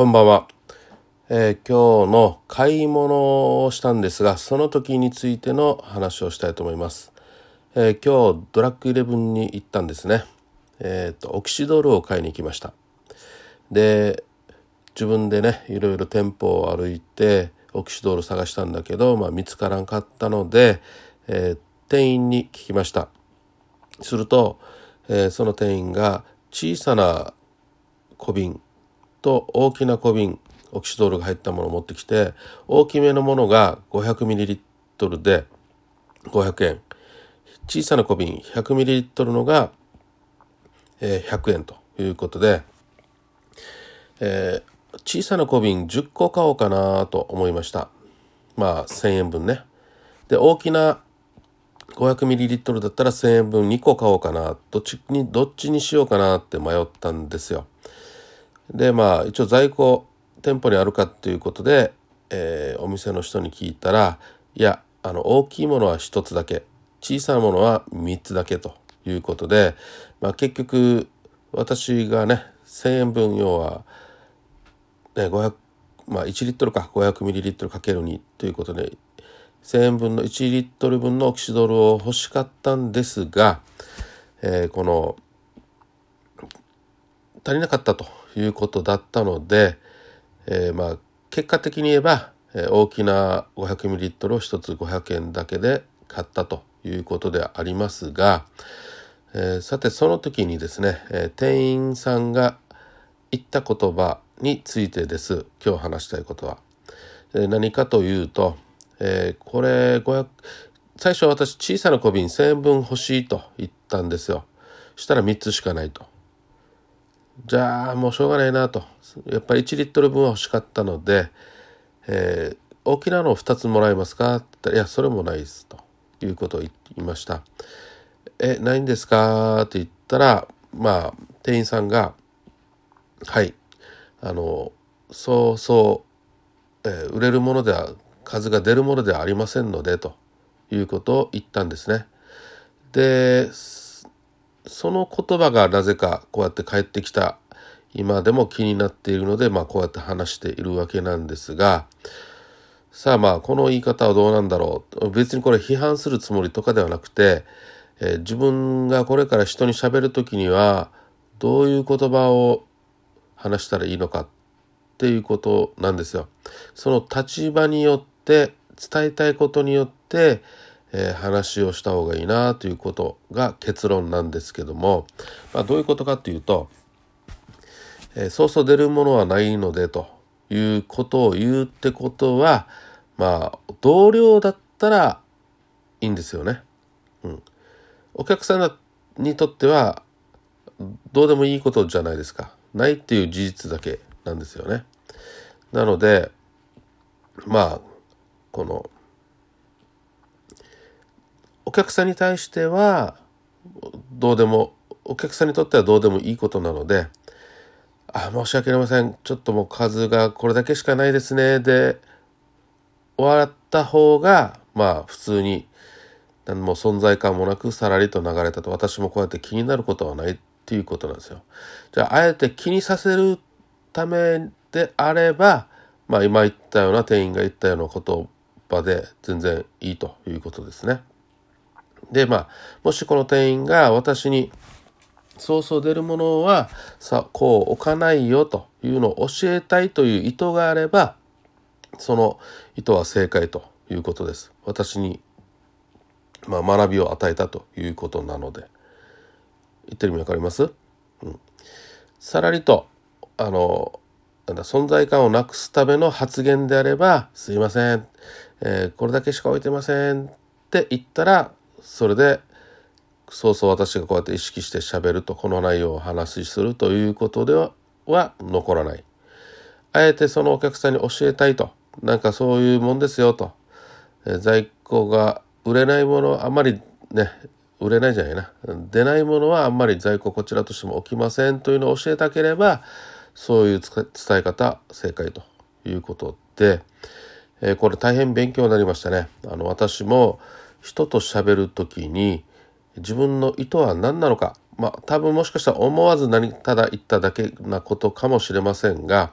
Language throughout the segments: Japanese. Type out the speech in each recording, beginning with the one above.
こんばんは、えー、今日の買い物をしたんですがその時についての話をしたいと思います、えー、今日ドラッグイレブンに行ったんですね。えっ、ー、とオキシドールを買いに行きました。で自分でねいろいろ店舗を歩いてオキシドール探したんだけど、まあ、見つからんかったので、え店員に聞きました。すると、えその店員が小さな小瓶と大きな小瓶オキシドールが入ったものを持ってきて大きめのものが 500ml で500円小さな小瓶 100ml のが、100円ということで、えー、小さな小瓶10個買おうかなと思いました。まあ1000円分ね。で大きな 500ml だったら1000円分2個買おうかな。どっちにどっちにしようかなって迷ったんですよ。でまあ一応在庫店舗にあるかっていうことで、えー、お店の人に聞いたらいやあの大きいものは1つだけ小さなものは3つだけということで、まあ、結局私がね1,000円分要は、ね500まあ、1リットルか500ミリリットルかける2ということで1,000円分の1リットル分のオキシドルを欲しかったんですが、えー、この足りなかったと。いうことだったので、えー、まあ結果的に言えば、えー、大きな 500ml を1つ500円だけで買ったということでありますが、えー、さてその時にですね、え店員さんが言った言葉についてです今日話したいことは。え何かというと、えこれ500最初私小さな小瓶1000円分欲しいと言ったんですよ。したら3つしかないと。じゃあもうしょうがないなとやっぱり1リットル分は欲しかったので、えー、大きなのを2つもらえますか?」って言ったら「いやそれもないです」ということを言いました「えないんですか?」って言ったらまあ店員さんが「はいあのそうそう、えー、売れるものでは数が出るものではありませんので」ということを言ったんですね。でその言葉がなぜかこうやって帰ってきた。今でも気になっているので、まあ、こうやって話しているわけなんですが。さあまあこの言い方はどうなんだろう。別にこれ批判するつもりとかではなくて、えー、自分がこれから人にしゃべる時にはどういう言葉を話したらいいのかっていうことなんですよ。その立場によって伝えたいことによってえー、話をした方がいいなということが結論なんですけども、まあ、どういうことかっていうと、えー、そうそう出るものはないのでということを言うってことはまあ同僚だったらいいんですよね。うん、お客さんにとってはどうでもいいことじゃないですか。ないっていう事実だけなんですよね。なのでまあこのお客さんに対してはどうでもお客さんにとってはどうでもいいことなので「あ申し訳ありませんちょっともう数がこれだけしかないですね」で終わった方がまあ普通に何も存在感もなくさらりと流れたと私もこうやって気になることはないっていうことなんですよ。じゃああえて気にさせるためであればまあ今言ったような店員が言ったような言葉で全然いいということですね。でまあもしこの店員が私にそうそう出るものはさこう置かないよというのを教えたいという意図があればその意図は正解ということです。私に、まあ、学びを与えたということなので。言ってる意味わかります、うん、さらりとあのなんだ存在感をなくすための発言であれば「すいません、えー、これだけしか置いてません」って言ったらそれでそうそう私がこうやって意識してしゃべるとこの内容を話しするということではは残らない。あえてそのお客さんに教えたいとなんかそういうもんですよと、え在庫が売れないものあんまりね売れないじゃないな出ないものはあんまり在庫こちらとしても置きませんというのを教えたければそういう伝え方正解ということで、え、これ大変勉強になりましたね。あの私も人と喋る時に自分の意図は何なのか。まあ多分もしかしたら思わず何ただ言っただけなことかもしれませんが、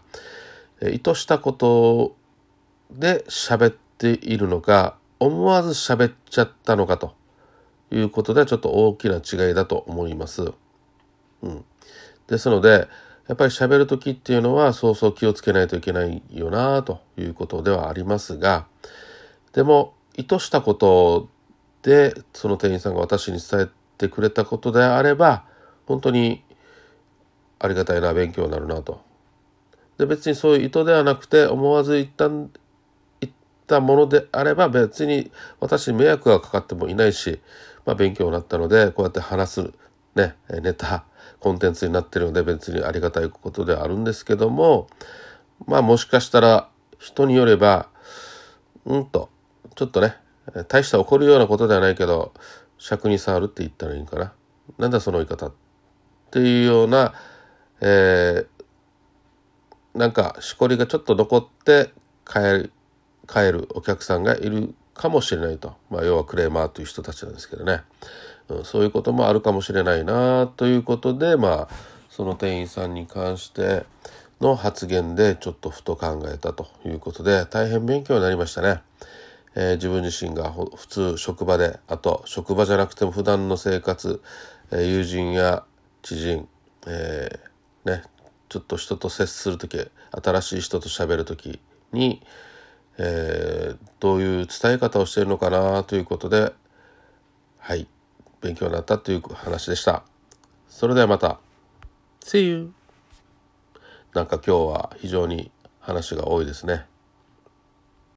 意図したことで喋っているのか思わず喋っちゃったのかと。いうことでちょっと大きな違いだと思います。うん、ですのでやっぱり喋る時っていうのはそうそう気をつけないといけないよなということではありますがでも意図したことでその店員さんが私に伝えてくれたことであれば本当にありがたいな勉強になるなと。で別にそういう意図ではなくて思わず言った言ったものであれば別に私に迷惑がかかってもいないし、まあ、勉強になったのでこうやって話すねネタコンテンツになってるので別にありがたいことではあるんですけどもまあもしかしたら人によればうんとちょっとね大した怒るようなことではないけど尺に触るって言ったらいいんかな。なんだその言い方っていうような、えー、なんかしこりがちょっと残って帰るお客さんがいるかもしれないと、まあ、要はクレーマーという人たちなんですけどね、うん、そういうこともあるかもしれないなということでまあその店員さんに関しての発言でちょっとふと考えたということで大変勉強になりましたね。えー、自分自身が普通職場であと職場じゃなくても普段の生活、えー、友人や知人、えー、ねちょっと人と接する時新しい人と喋る時に、えー、どういう伝え方をしているのかなということではい勉強になったという話でした。それではまた。See you. なんか今日は非常に話が多いですね